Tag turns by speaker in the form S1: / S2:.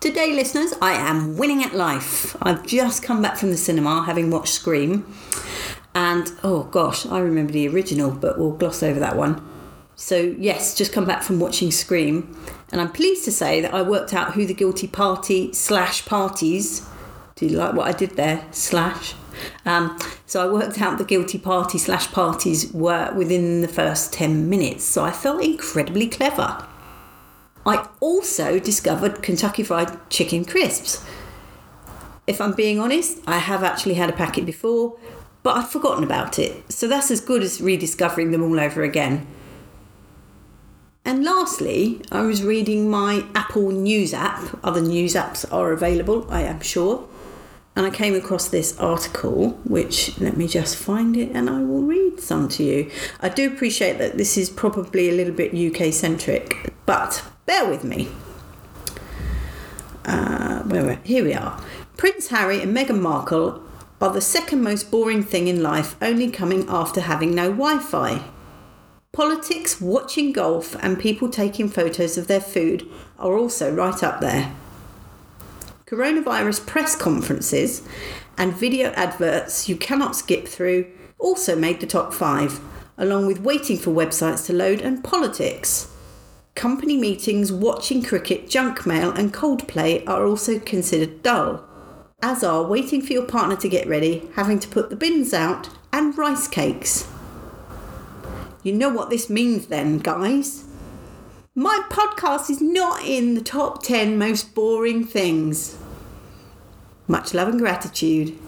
S1: G'day, listeners. I am winning at life. I've just come back from the cinema having watched Scream. And oh gosh, I remember the original, but we'll gloss over that one. So, yes, just come back from watching Scream. And I'm pleased to say that I worked out who the guilty party slash parties. Do you like what I did there? Slash. Um, so I worked out the guilty party slash parties were within the first 10 minutes. So I felt incredibly clever. I also discovered Kentucky Fried Chicken crisps. If I'm being honest, I have actually had a packet before, but I'd forgotten about it. So that's as good as rediscovering them all over again. And lastly, I was reading my Apple News app. Other news apps are available, I am sure. And I came across this article, which let me just find it and I will read some to you. I do appreciate that this is probably a little bit UK centric, but bear with me. Uh, where, here we are. Prince Harry and Meghan Markle are the second most boring thing in life, only coming after having no Wi Fi. Politics, watching golf, and people taking photos of their food are also right up there. Coronavirus press conferences and video adverts you cannot skip through also made the top five, along with waiting for websites to load and politics. Company meetings, watching cricket, junk mail, and Coldplay are also considered dull, as are waiting for your partner to get ready, having to put the bins out, and rice cakes. You know what this means then, guys? My podcast is not in the top 10 most boring things. Much love and gratitude.